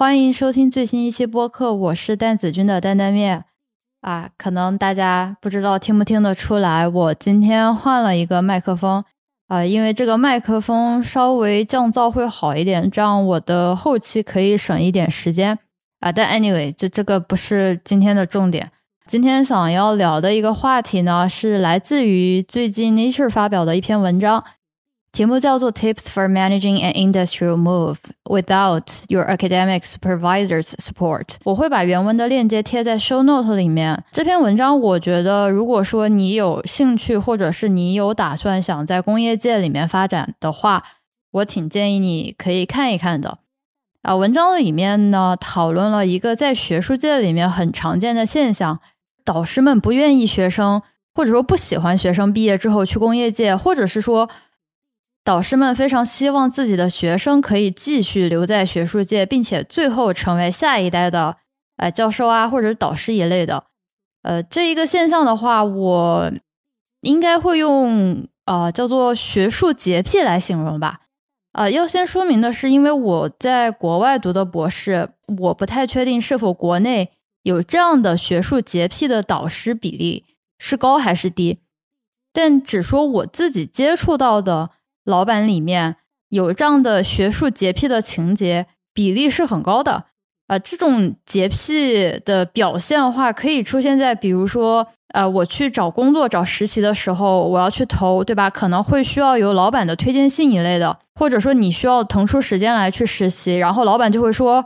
欢迎收听最新一期播客，我是蛋子君的担担面啊。可能大家不知道听不听得出来，我今天换了一个麦克风啊，因为这个麦克风稍微降噪会好一点，这样我的后期可以省一点时间啊。但 anyway，就这个不是今天的重点。今天想要聊的一个话题呢，是来自于最近 Nature 发表的一篇文章。题目叫做 Tips for Managing an Industrial Move Without Your Academic Supervisor's Support。我会把原文的链接贴在 Show Note 里面。这篇文章我觉得，如果说你有兴趣，或者是你有打算想在工业界里面发展的话，我挺建议你可以看一看的。啊，文章里面呢讨论了一个在学术界里面很常见的现象：导师们不愿意学生，或者说不喜欢学生毕业之后去工业界，或者是说。导师们非常希望自己的学生可以继续留在学术界，并且最后成为下一代的呃教授啊，或者导师一类的。呃，这一个现象的话，我应该会用呃叫做学术洁癖来形容吧。呃，要先说明的是，因为我在国外读的博士，我不太确定是否国内有这样的学术洁癖的导师比例是高还是低。但只说我自己接触到的。老板里面有这样的学术洁癖的情节比例是很高的啊，这种洁癖的表现的话，可以出现在比如说，呃，我去找工作找实习的时候，我要去投，对吧？可能会需要有老板的推荐信一类的，或者说你需要腾出时间来去实习，然后老板就会说，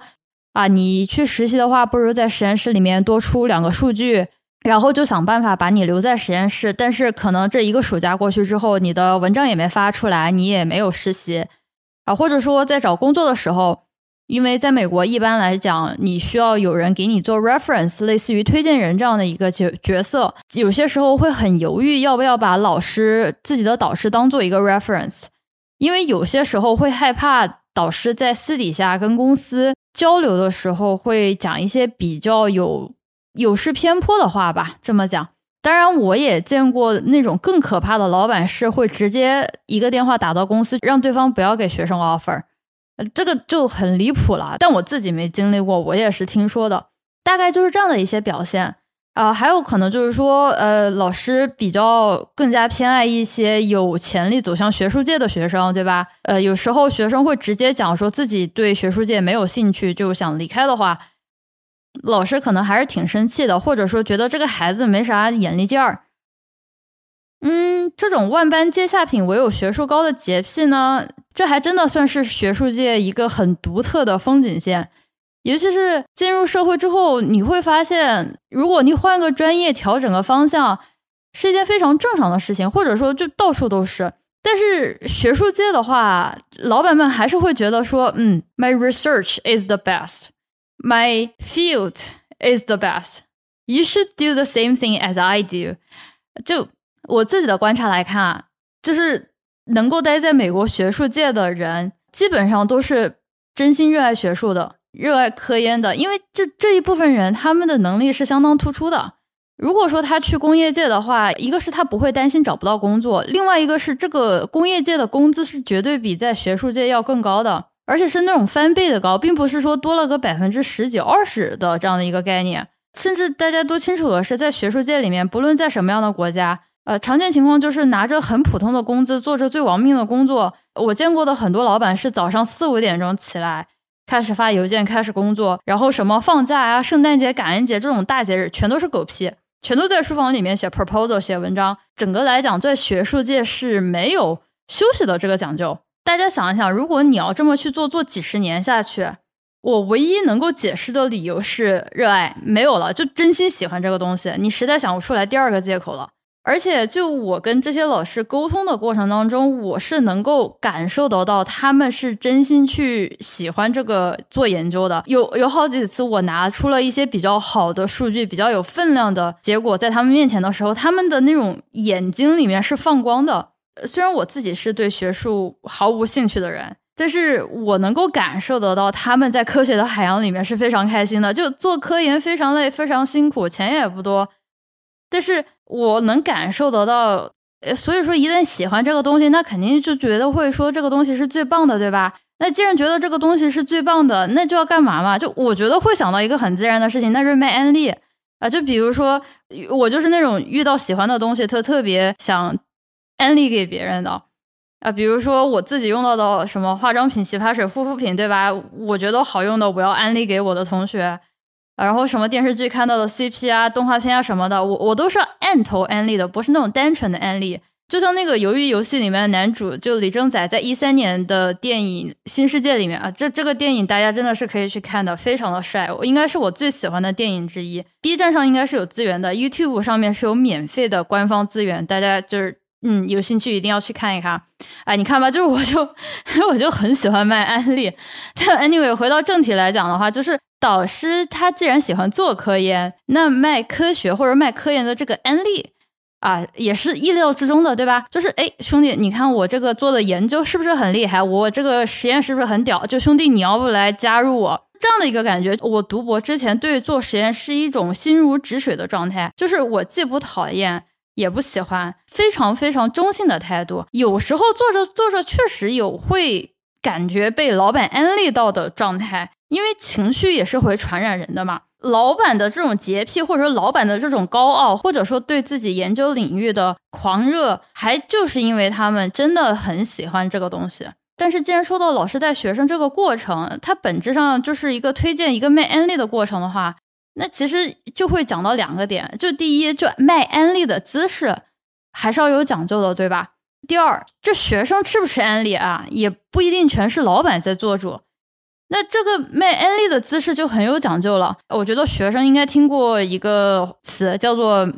啊，你去实习的话，不如在实验室里面多出两个数据。然后就想办法把你留在实验室，但是可能这一个暑假过去之后，你的文章也没发出来，你也没有实习啊，或者说在找工作的时候，因为在美国一般来讲，你需要有人给你做 reference，类似于推荐人这样的一个角角色，有些时候会很犹豫要不要把老师自己的导师当做一个 reference，因为有些时候会害怕导师在私底下跟公司交流的时候会讲一些比较有。有失偏颇的话吧，这么讲。当然，我也见过那种更可怕的老板，是会直接一个电话打到公司，让对方不要给学生 offer，这个就很离谱了。但我自己没经历过，我也是听说的，大概就是这样的一些表现啊。还有可能就是说，呃，老师比较更加偏爱一些有潜力走向学术界的学生，对吧？呃，有时候学生会直接讲说自己对学术界没有兴趣，就想离开的话。老师可能还是挺生气的，或者说觉得这个孩子没啥眼力劲儿。嗯，这种万般皆下品，唯有学术高的洁癖呢，这还真的算是学术界一个很独特的风景线。尤其是进入社会之后，你会发现，如果你换个专业，调整个方向，是一件非常正常的事情，或者说就到处都是。但是学术界的话，老板们还是会觉得说，嗯，my research is the best。My field is the best. You should do the same thing as I do. 就我自己的观察来看啊，就是能够待在美国学术界的人，基本上都是真心热爱学术的、热爱科研的。因为这这一部分人，他们的能力是相当突出的。如果说他去工业界的话，一个是他不会担心找不到工作，另外一个是这个工业界的工资是绝对比在学术界要更高的。而且是那种翻倍的高，并不是说多了个百分之十几、二十的这样的一个概念。甚至大家都清楚的是，在学术界里面，不论在什么样的国家，呃，常见情况就是拿着很普通的工资，做着最亡命的工作。我见过的很多老板是早上四五点钟起来，开始发邮件，开始工作，然后什么放假啊、圣诞节、感恩节这种大节日，全都是狗屁，全都在书房里面写 proposal、写文章。整个来讲，在学术界是没有休息的这个讲究。大家想一想，如果你要这么去做，做几十年下去，我唯一能够解释的理由是热爱，没有了，就真心喜欢这个东西，你实在想不出来第二个借口了。而且，就我跟这些老师沟通的过程当中，我是能够感受得到他们是真心去喜欢这个做研究的。有有好几次，我拿出了一些比较好的数据，比较有分量的结果，在他们面前的时候，他们的那种眼睛里面是放光的。虽然我自己是对学术毫无兴趣的人，但是我能够感受得到他们在科学的海洋里面是非常开心的。就做科研非常累，非常辛苦，钱也不多，但是我能感受得到。所以说，一旦喜欢这个东西，那肯定就觉得会说这个东西是最棒的，对吧？那既然觉得这个东西是最棒的，那就要干嘛嘛？就我觉得会想到一个很自然的事情，那是卖安利啊。就比如说，我就是那种遇到喜欢的东西，特特别想安利给别人的啊。比如说我自己用到的什么化妆品、洗发水、护肤品，对吧？我觉得好用的，我要安利给我的同学。然后什么电视剧看到的 CP 啊、动画片啊什么的，我我都是按头安利的，不是那种单纯的安利。就像那个《鱿鱼游戏》里面的男主，就李正宰，在一三年的电影《新世界》里面啊，这这个电影大家真的是可以去看的，非常的帅，我应该是我最喜欢的电影之一。B 站上应该是有资源的，YouTube 上面是有免费的官方资源，大家就是嗯有兴趣一定要去看一看。哎，你看吧，就是我就 我就很喜欢卖安利。但 anyway，回到正题来讲的话，就是导师他既然喜欢做科研，那卖科学或者卖科研的这个安利。啊，也是意料之中的，对吧？就是哎，兄弟，你看我这个做的研究是不是很厉害？我这个实验是不是很屌？就兄弟，你要不来加入我这样的一个感觉？我读博之前对做实验是一种心如止水的状态，就是我既不讨厌也不喜欢，非常非常中性的态度。有时候做着做着确实有会感觉被老板安利到的状态，因为情绪也是会传染人的嘛。老板的这种洁癖，或者说老板的这种高傲，或者说对自己研究领域的狂热，还就是因为他们真的很喜欢这个东西。但是，既然说到老师带学生这个过程，它本质上就是一个推荐一个卖安利的过程的话，那其实就会讲到两个点：就第一，就卖安利的姿势还是要有讲究的，对吧？第二，这学生吃不吃安利啊，也不一定全是老板在做主。那这个卖安利的姿势就很有讲究了。我觉得学生应该听过一个词叫做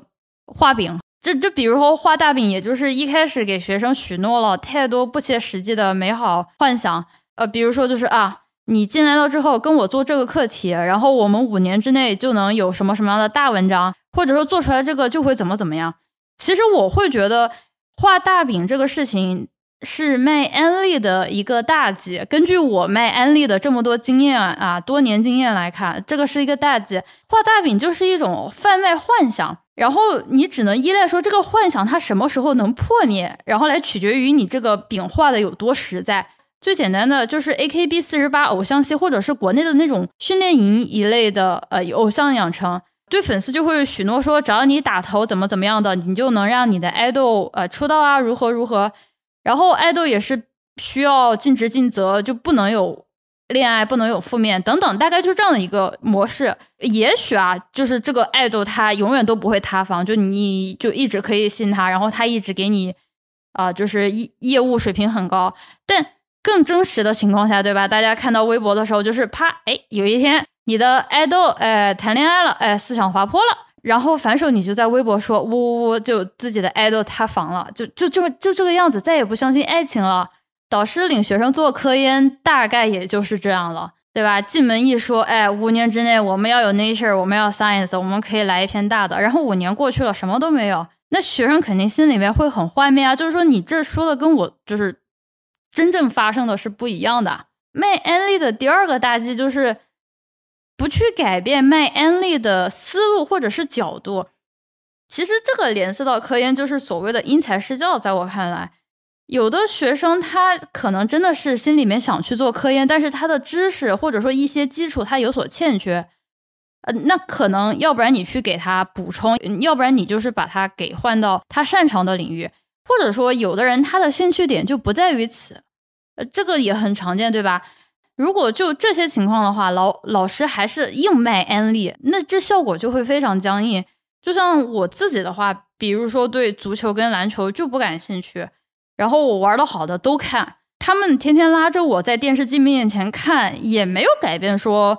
画饼，这就比如说画大饼，也就是一开始给学生许诺了太多不切实际的美好幻想。呃，比如说就是啊，你进来了之后跟我做这个课题，然后我们五年之内就能有什么什么样的大文章，或者说做出来这个就会怎么怎么样。其实我会觉得画大饼这个事情。是卖安利的一个大忌。根据我卖安利的这么多经验啊，多年经验来看，这个是一个大忌。画大饼就是一种贩卖幻想，然后你只能依赖说这个幻想它什么时候能破灭，然后来取决于你这个饼画的有多实在。最简单的就是 A K B 四十八偶像系，或者是国内的那种训练营一类的呃偶像养成，对粉丝就会许诺说，只要你打头怎么怎么样的，你就能让你的爱豆呃出道啊，如何如何。然后爱豆也是需要尽职尽责，就不能有恋爱，不能有负面等等，大概就这样的一个模式。也许啊，就是这个爱豆他永远都不会塌房，就你就一直可以信他，然后他一直给你啊，就是业业务水平很高。但更真实的情况下，对吧？大家看到微博的时候，就是啪，哎，有一天你的爱豆哎谈恋爱了，哎思想滑坡了。然后反手你就在微博说呜呜呜，就自己的爱豆塌房了，就就就就这个样子，再也不相信爱情了。导师领学生做科研，大概也就是这样了，对吧？进门一说，哎，五年之内我们要有 Nature，我们要 Science，我们可以来一篇大的。然后五年过去了，什么都没有，那学生肯定心里面会很幻灭啊。就是说你这说的跟我就是真正发生的是不一样的。卖安利的第二个大忌就是。不去改变卖安利的思路或者是角度，其实这个联系到科研，就是所谓的因材施教。在我看来，有的学生他可能真的是心里面想去做科研，但是他的知识或者说一些基础他有所欠缺，呃，那可能要不然你去给他补充，要不然你就是把他给换到他擅长的领域，或者说有的人他的兴趣点就不在于此，呃，这个也很常见，对吧？如果就这些情况的话，老老师还是硬卖安利，那这效果就会非常僵硬。就像我自己的话，比如说对足球跟篮球就不感兴趣，然后我玩的好的都看，他们天天拉着我在电视机面前看，也没有改变说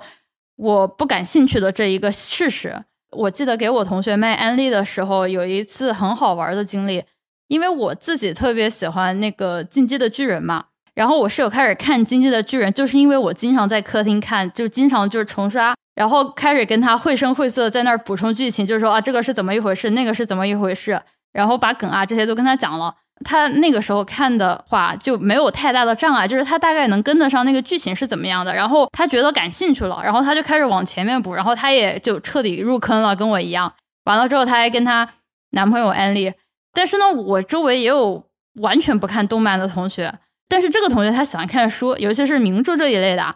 我不感兴趣的这一个事实。我记得给我同学卖安利的时候，有一次很好玩的经历，因为我自己特别喜欢那个进击的巨人嘛。然后我室友开始看《经济的巨人》，就是因为我经常在客厅看，就经常就是重刷，然后开始跟他绘声绘色在那儿补充剧情，就是说啊这个是怎么一回事，那个是怎么一回事，然后把梗啊这些都跟他讲了。他那个时候看的话就没有太大的障碍，就是他大概能跟得上那个剧情是怎么样的，然后他觉得感兴趣了，然后他就开始往前面补，然后他也就彻底入坑了，跟我一样。完了之后，他还跟他男朋友安利，但是呢，我周围也有完全不看动漫的同学。但是这个同学他喜欢看书，尤其是名著这一类的。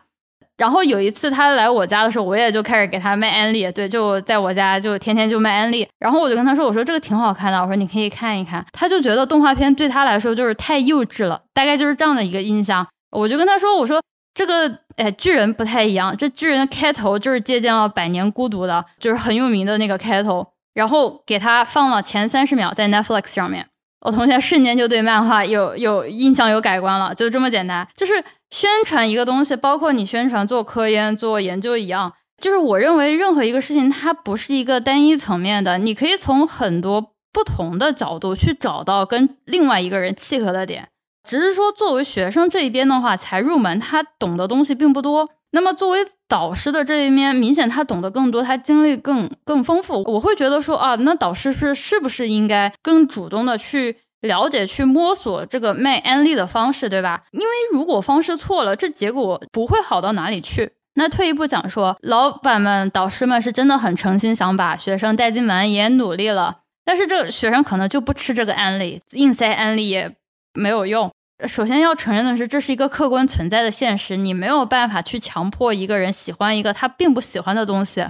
然后有一次他来我家的时候，我也就开始给他卖安利，对，就在我家就天天就卖安利。然后我就跟他说：“我说这个挺好看的，我说你可以看一看。”他就觉得动画片对他来说就是太幼稚了，大概就是这样的一个印象。我就跟他说：“我说这个哎，巨人不太一样，这巨人的开头就是借鉴了《百年孤独》的，就是很有名的那个开头。”然后给他放了前三十秒在 Netflix 上面，我同学瞬间就对漫画有有印象有改观了，就这么简单。就是宣传一个东西，包括你宣传做科研做研究一样，就是我认为任何一个事情它不是一个单一层面的，你可以从很多不同的角度去找到跟另外一个人契合的点。只是说作为学生这一边的话，才入门，他懂的东西并不多。那么作为导师的这一面，明显他懂得更多，他经历更更丰富。我会觉得说啊，那导师是是不是应该更主动的去了解、去摸索这个卖安利的方式，对吧？因为如果方式错了，这结果不会好到哪里去。那退一步讲说，老板们、导师们是真的很诚心想把学生带进门，也努力了，但是这学生可能就不吃这个安利，硬塞安利也没有用。首先要承认的是，这是一个客观存在的现实，你没有办法去强迫一个人喜欢一个他并不喜欢的东西。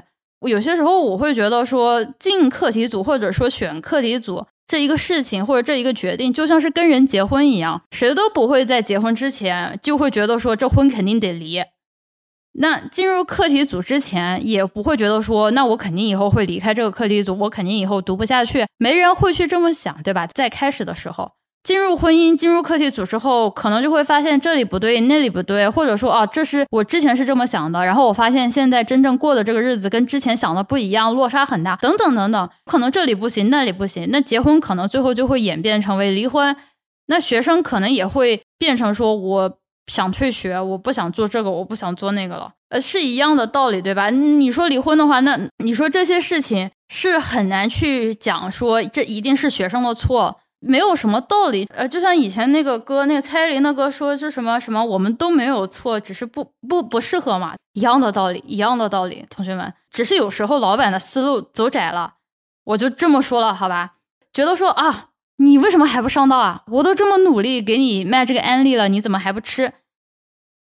有些时候我会觉得说，进课题组或者说选课题组这一个事情或者这一个决定，就像是跟人结婚一样，谁都不会在结婚之前就会觉得说这婚肯定得离。那进入课题组之前也不会觉得说，那我肯定以后会离开这个课题组，我肯定以后读不下去，没人会去这么想，对吧？在开始的时候。进入婚姻、进入课题组之后，可能就会发现这里不对，那里不对，或者说啊，这是我之前是这么想的，然后我发现现在真正过的这个日子跟之前想的不一样，落差很大，等等等等，可能这里不行，那里不行，那结婚可能最后就会演变成为离婚，那学生可能也会变成说我想退学，我不想做这个，我不想做那个了，呃，是一样的道理，对吧？你说离婚的话，那你说这些事情是很难去讲说这一定是学生的错。没有什么道理，呃，就像以前那个歌，那个蔡依林的歌说是什么什么，我们都没有错，只是不不不适合嘛，一样的道理，一样的道理，同学们，只是有时候老板的思路走窄了，我就这么说了，好吧？觉得说啊，你为什么还不上道啊？我都这么努力给你卖这个安利了，你怎么还不吃？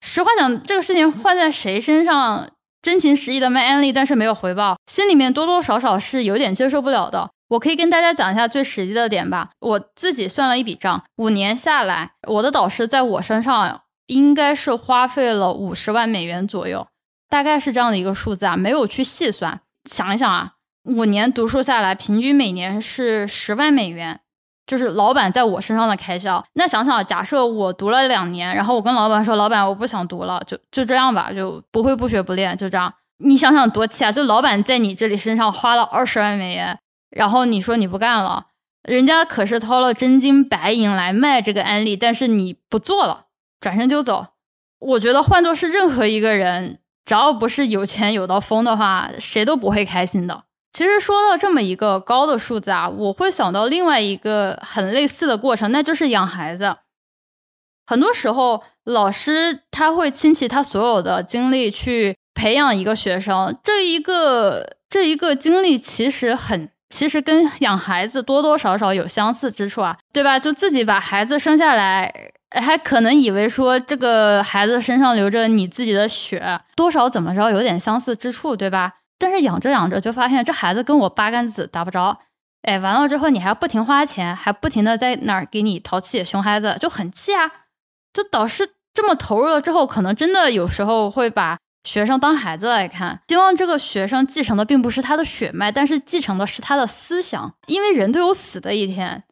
实话讲，这个事情换在谁身上，真情实意的卖安利，但是没有回报，心里面多多少少是有点接受不了的。我可以跟大家讲一下最实际的点吧。我自己算了一笔账，五年下来，我的导师在我身上应该是花费了五十万美元左右，大概是这样的一个数字啊，没有去细算。想一想啊，五年读书下来，平均每年是十万美元，就是老板在我身上的开销。那想想，假设我读了两年，然后我跟老板说，老板我不想读了，就就这样吧，就不会不学不练，就这样。你想想多气啊！就老板在你这里身上花了二十万美元。然后你说你不干了，人家可是掏了真金白银来卖这个安利，但是你不做了，转身就走。我觉得换做是任何一个人，只要不是有钱有到疯的话，谁都不会开心的。其实说到这么一个高的数字啊，我会想到另外一个很类似的过程，那就是养孩子。很多时候，老师他会倾其他所有的精力去培养一个学生，这一个这一个经历其实很。其实跟养孩子多多少少有相似之处啊，对吧？就自己把孩子生下来，还可能以为说这个孩子身上流着你自己的血，多少怎么着有点相似之处，对吧？但是养着养着就发现这孩子跟我八竿子打不着，哎，完了之后你还不停花钱，还不停的在那儿给你淘气，熊孩子就很气啊。就导师这么投入了之后，可能真的有时候会把。学生当孩子来看，希望这个学生继承的并不是他的血脉，但是继承的是他的思想。因为人都有死的一天，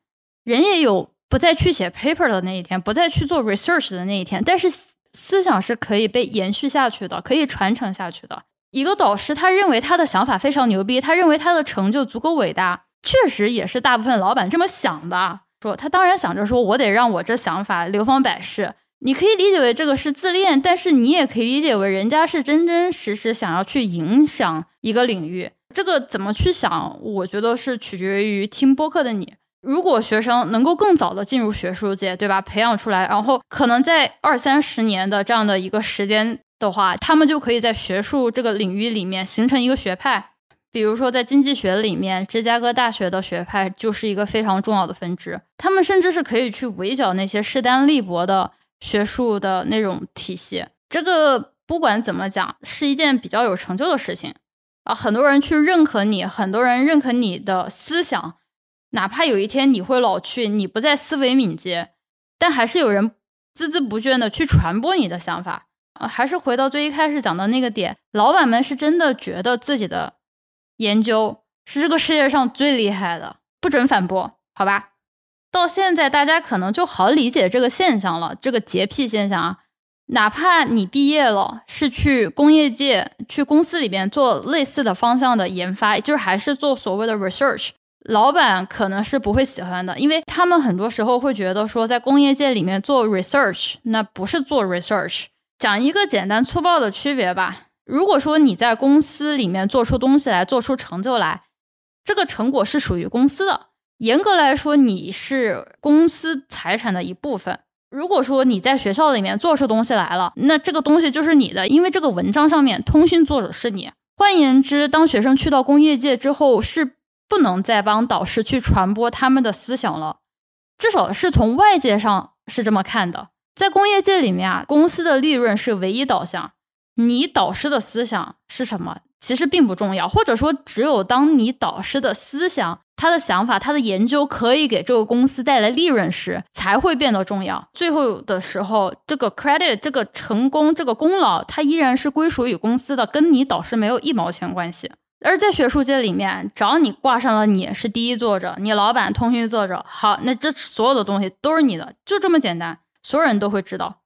人也有不再去写 paper 的那一天，不再去做 research 的那一天。但是思想是可以被延续下去的，可以传承下去的。一个导师他认为他的想法非常牛逼，他认为他的成就足够伟大，确实也是大部分老板这么想的。说他当然想着说，我得让我这想法流芳百世。你可以理解为这个是自恋，但是你也可以理解为人家是真真实实想要去影响一个领域。这个怎么去想，我觉得是取决于听播客的你。如果学生能够更早的进入学术界，对吧？培养出来，然后可能在二三十年的这样的一个时间的话，他们就可以在学术这个领域里面形成一个学派。比如说在经济学里面，芝加哥大学的学派就是一个非常重要的分支。他们甚至是可以去围剿那些势单力薄的。学术的那种体系。这个不管怎么讲，是一件比较有成就的事情啊！很多人去认可你，很多人认可你的思想，哪怕有一天你会老去，你不再思维敏捷，但还是有人孜孜不倦的去传播你的想法。呃，还是回到最一开始讲的那个点，老板们是真的觉得自己的研究是这个世界上最厉害的，不准反驳，好吧？到现在大家可能就好理解这个现象了，这个洁癖现象啊。哪怕你毕业了，是去工业界、去公司里边做类似的方向的研发，就是还是做所谓的 research，老板可能是不会喜欢的，因为他们很多时候会觉得说，在工业界里面做 research，那不是做 research。讲一个简单粗暴的区别吧。如果说你在公司里面做出东西来，做出成就来，这个成果是属于公司的，严格来说，你是公司财产的一部分。如果说你在学校里面做出东西来了，那这个东西就是你的，因为这个文章上面通讯作者是你。换言之，当学生去到工业界之后，是不能再帮导师去传播他们的思想了，至少是从外界上是这么看的。在工业界里面啊，公司的利润是唯一导向，你导师的思想是什么？其实并不重要，或者说，只有当你导师的思想、他的想法、他的研究可以给这个公司带来利润时，才会变得重要。最后的时候，这个 credit、这个成功、这个功劳，它依然是归属于公司的，跟你导师没有一毛钱关系。而在学术界里面，只要你挂上了你是第一作者，你老板通讯作者，好，那这所有的东西都是你的，就这么简单，所有人都会知道。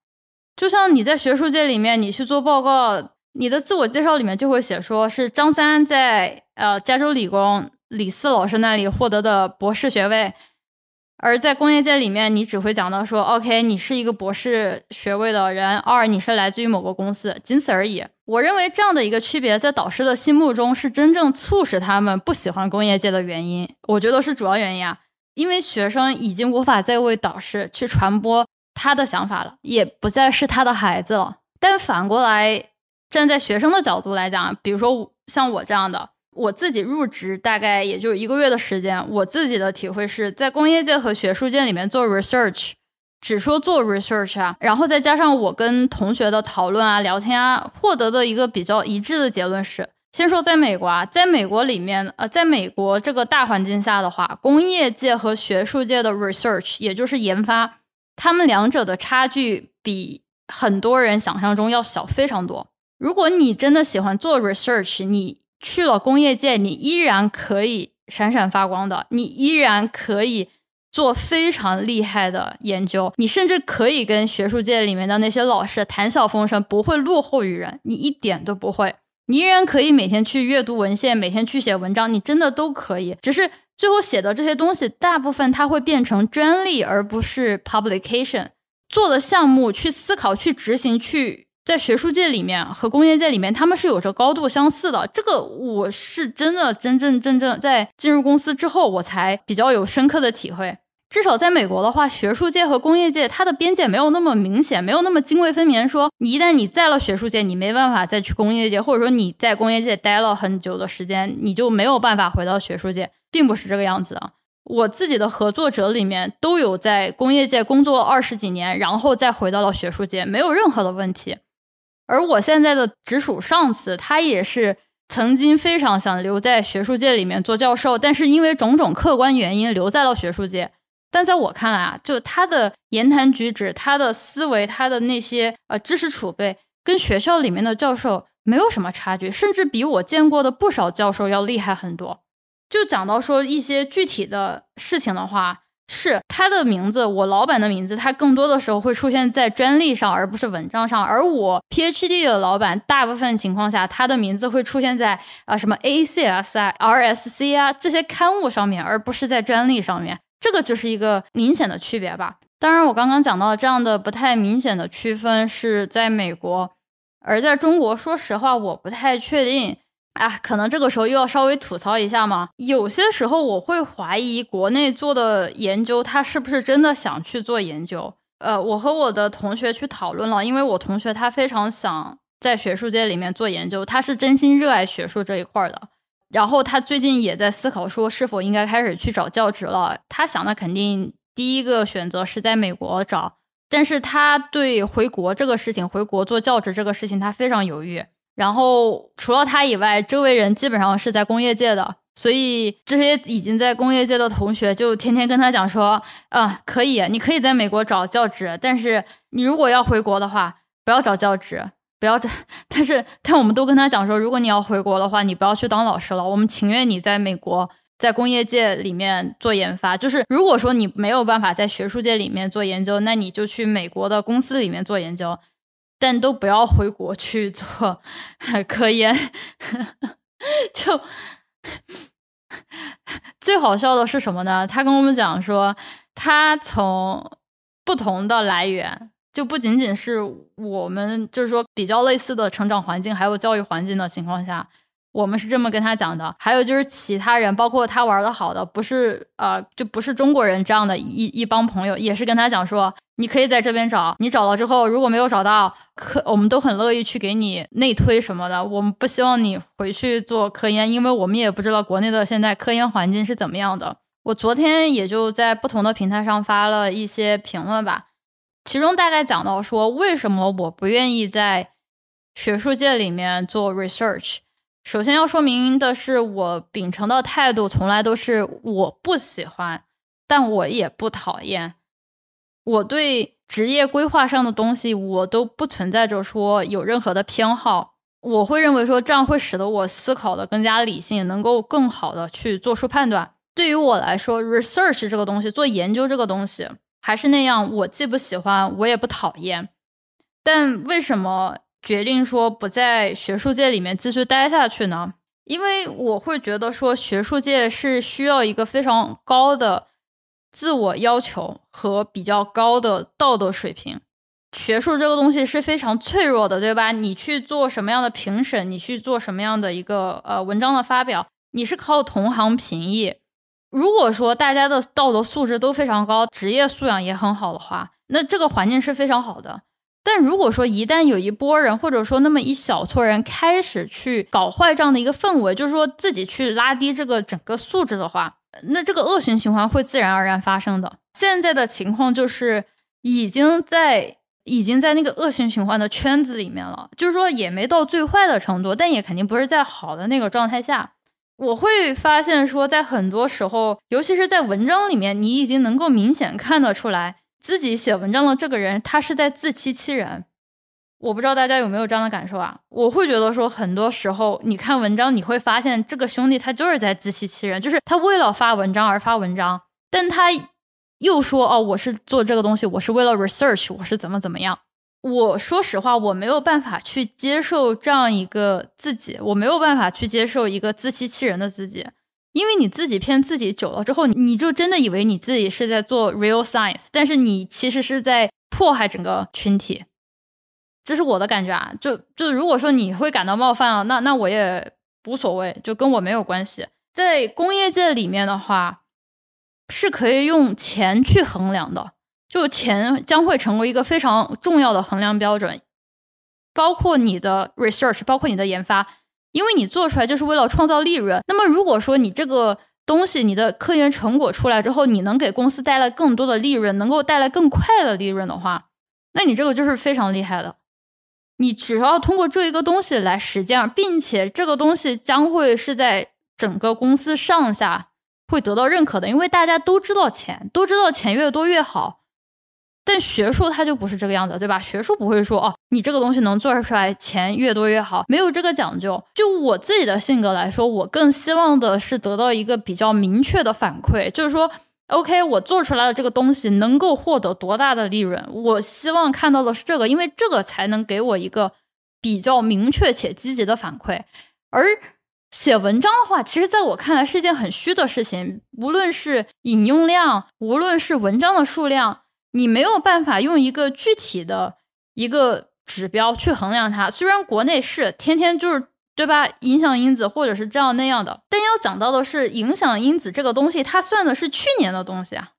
就像你在学术界里面，你去做报告。你的自我介绍里面就会写说是张三在呃加州理工李四老师那里获得的博士学位，而在工业界里面，你只会讲到说，OK，你是一个博士学位的人，二你是来自于某个公司，仅此而已。我认为这样的一个区别，在导师的心目中是真正促使他们不喜欢工业界的原因。我觉得是主要原因啊，因为学生已经无法再为导师去传播他的想法了，也不再是他的孩子了。但反过来。站在学生的角度来讲，比如说像我这样的，我自己入职大概也就一个月的时间，我自己的体会是在工业界和学术界里面做 research，只说做 research 啊，然后再加上我跟同学的讨论啊、聊天啊，获得的一个比较一致的结论是：先说在美国啊，在美国里面，呃，在美国这个大环境下的话，工业界和学术界的 research，也就是研发，他们两者的差距比很多人想象中要小非常多。如果你真的喜欢做 research，你去了工业界，你依然可以闪闪发光的，你依然可以做非常厉害的研究，你甚至可以跟学术界里面的那些老师谈笑风生，不会落后于人，你一点都不会，你依然可以每天去阅读文献，每天去写文章，你真的都可以，只是最后写的这些东西，大部分它会变成专利，而不是 publication。做的项目去思考、去执行、去。在学术界里面和工业界里面，他们是有着高度相似的。这个我是真的真真正正在进入公司之后，我才比较有深刻的体会。至少在美国的话，学术界和工业界它的边界没有那么明显，没有那么泾渭分明。说你一旦你在了学术界，你没办法再去工业界，或者说你在工业界待了很久的时间，你就没有办法回到学术界，并不是这个样子的。我自己的合作者里面都有在工业界工作了二十几年，然后再回到了学术界，没有任何的问题。而我现在的直属上司，他也是曾经非常想留在学术界里面做教授，但是因为种种客观原因留在了学术界。但在我看来啊，就他的言谈举止、他的思维、他的那些呃知识储备，跟学校里面的教授没有什么差距，甚至比我见过的不少教授要厉害很多。就讲到说一些具体的事情的话。是他的名字，我老板的名字，他更多的时候会出现在专利上，而不是文章上。而我 PhD 的老板，大部分情况下，他的名字会出现在啊什么 ACS 啊、RSC 啊这些刊物上面，而不是在专利上面。这个就是一个明显的区别吧。当然，我刚刚讲到这样的不太明显的区分是在美国，而在中国，说实话，我不太确定。啊，可能这个时候又要稍微吐槽一下嘛。有些时候我会怀疑国内做的研究，他是不是真的想去做研究？呃，我和我的同学去讨论了，因为我同学他非常想在学术界里面做研究，他是真心热爱学术这一块的。然后他最近也在思考说，是否应该开始去找教职了。他想的肯定第一个选择是在美国找，但是他对回国这个事情，回国做教职这个事情，他非常犹豫。然后除了他以外，周围人基本上是在工业界的，所以这些已经在工业界的同学就天天跟他讲说，嗯，可以，你可以在美国找教职，但是你如果要回国的话，不要找教职，不要找。但是，但我们都跟他讲说，如果你要回国的话，你不要去当老师了，我们情愿你在美国。在工业界里面做研发，就是如果说你没有办法在学术界里面做研究，那你就去美国的公司里面做研究，但都不要回国去做 科研。就最好笑的是什么呢？他跟我们讲说，他从不同的来源，就不仅仅是我们，就是说比较类似的成长环境，还有教育环境的情况下。我们是这么跟他讲的，还有就是其他人，包括他玩的好的，不是呃，就不是中国人这样的一一帮朋友，也是跟他讲说，你可以在这边找，你找了之后，如果没有找到科，我们都很乐意去给你内推什么的。我们不希望你回去做科研，因为我们也不知道国内的现在科研环境是怎么样的。我昨天也就在不同的平台上发了一些评论吧，其中大概讲到说，为什么我不愿意在学术界里面做 research。首先要说明的是，我秉承的态度从来都是我不喜欢，但我也不讨厌。我对职业规划上的东西，我都不存在着说有任何的偏好。我会认为说这样会使得我思考的更加理性，能够更好的去做出判断。对于我来说，research 这个东西，做研究这个东西，还是那样，我既不喜欢，我也不讨厌。但为什么？决定说不在学术界里面继续待下去呢？因为我会觉得说学术界是需要一个非常高的自我要求和比较高的道德水平。学术这个东西是非常脆弱的，对吧？你去做什么样的评审，你去做什么样的一个呃文章的发表，你是靠同行评议。如果说大家的道德素质都非常高，职业素养也很好的话，那这个环境是非常好的。但如果说一旦有一波人，或者说那么一小撮人开始去搞坏这样的一个氛围，就是说自己去拉低这个整个素质的话，那这个恶性循环会自然而然发生的。现在的情况就是已经在已经在那个恶性循环的圈子里面了，就是说也没到最坏的程度，但也肯定不是在好的那个状态下。我会发现说，在很多时候，尤其是在文章里面，你已经能够明显看得出来。自己写文章的这个人，他是在自欺欺人。我不知道大家有没有这样的感受啊？我会觉得说，很多时候你看文章，你会发现这个兄弟他就是在自欺欺人，就是他为了发文章而发文章，但他又说哦，我是做这个东西，我是为了 research，我是怎么怎么样。我说实话，我没有办法去接受这样一个自己，我没有办法去接受一个自欺欺人的自己。因为你自己骗自己久了之后，你就真的以为你自己是在做 real science，但是你其实是在迫害整个群体，这是我的感觉啊。就就如果说你会感到冒犯了，那那我也无所谓，就跟我没有关系。在工业界里面的话，是可以用钱去衡量的，就钱将会成为一个非常重要的衡量标准，包括你的 research，包括你的研发。因为你做出来就是为了创造利润，那么如果说你这个东西，你的科研成果出来之后，你能给公司带来更多的利润，能够带来更快的利润的话，那你这个就是非常厉害的。你只要通过这一个东西来实践，并且这个东西将会是在整个公司上下会得到认可的，因为大家都知道钱，都知道钱越多越好。但学术它就不是这个样子，对吧？学术不会说哦，你这个东西能做出来，钱越多越好，没有这个讲究。就我自己的性格来说，我更希望的是得到一个比较明确的反馈，就是说，OK，我做出来的这个东西能够获得多大的利润，我希望看到的是这个，因为这个才能给我一个比较明确且积极的反馈。而写文章的话，其实在我看来是一件很虚的事情，无论是引用量，无论是文章的数量。你没有办法用一个具体的一个指标去衡量它。虽然国内是天天就是对吧，影响因子或者是这样那样的，但要讲到的是影响因子这个东西，它算的是去年的东西啊。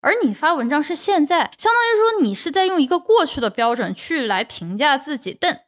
而你发文章是现在，相当于说你是在用一个过去的标准去来评价自己。但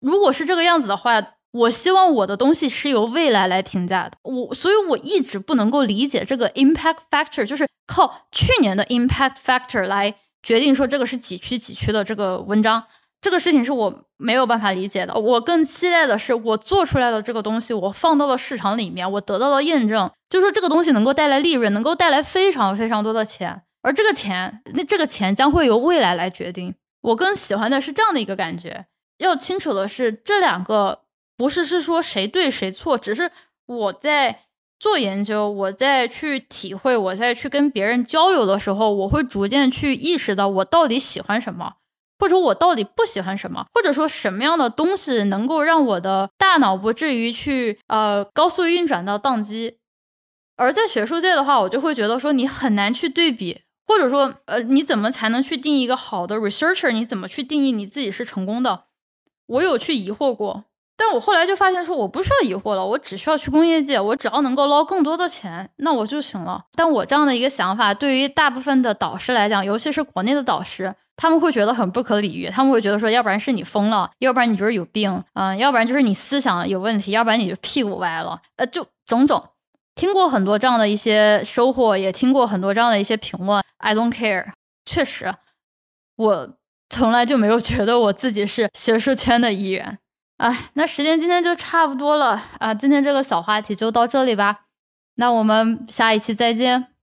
如果是这个样子的话，我希望我的东西是由未来来评价的，我所以，我一直不能够理解这个 impact factor，就是靠去年的 impact factor 来决定说这个是几区几区的这个文章，这个事情是我没有办法理解的。我更期待的是，我做出来的这个东西，我放到了市场里面，我得到了验证，就说这个东西能够带来利润，能够带来非常非常多的钱，而这个钱，那这个钱将会由未来来决定。我更喜欢的是这样的一个感觉。要清楚的是，这两个不是是说谁对谁错，只是我在。做研究，我在去体会，我在去跟别人交流的时候，我会逐渐去意识到我到底喜欢什么，或者我到底不喜欢什么，或者说什么样的东西能够让我的大脑不至于去呃高速运转到宕机。而在学术界的话，我就会觉得说你很难去对比，或者说呃你怎么才能去定义一个好的 researcher？你怎么去定义你自己是成功的？我有去疑惑过。但我后来就发现，说我不需要疑惑了，我只需要去工业界，我只要能够捞更多的钱，那我就行了。但我这样的一个想法，对于大部分的导师来讲，尤其是国内的导师，他们会觉得很不可理喻，他们会觉得说，要不然是你疯了，要不然你就是有病，嗯，要不然就是你思想有问题，要不然你就屁股歪了，呃，就种种。听过很多这样的一些收获，也听过很多这样的一些评论。I don't care，确实，我从来就没有觉得我自己是学术圈的一员。哎，那时间今天就差不多了啊，今天这个小话题就到这里吧，那我们下一期再见。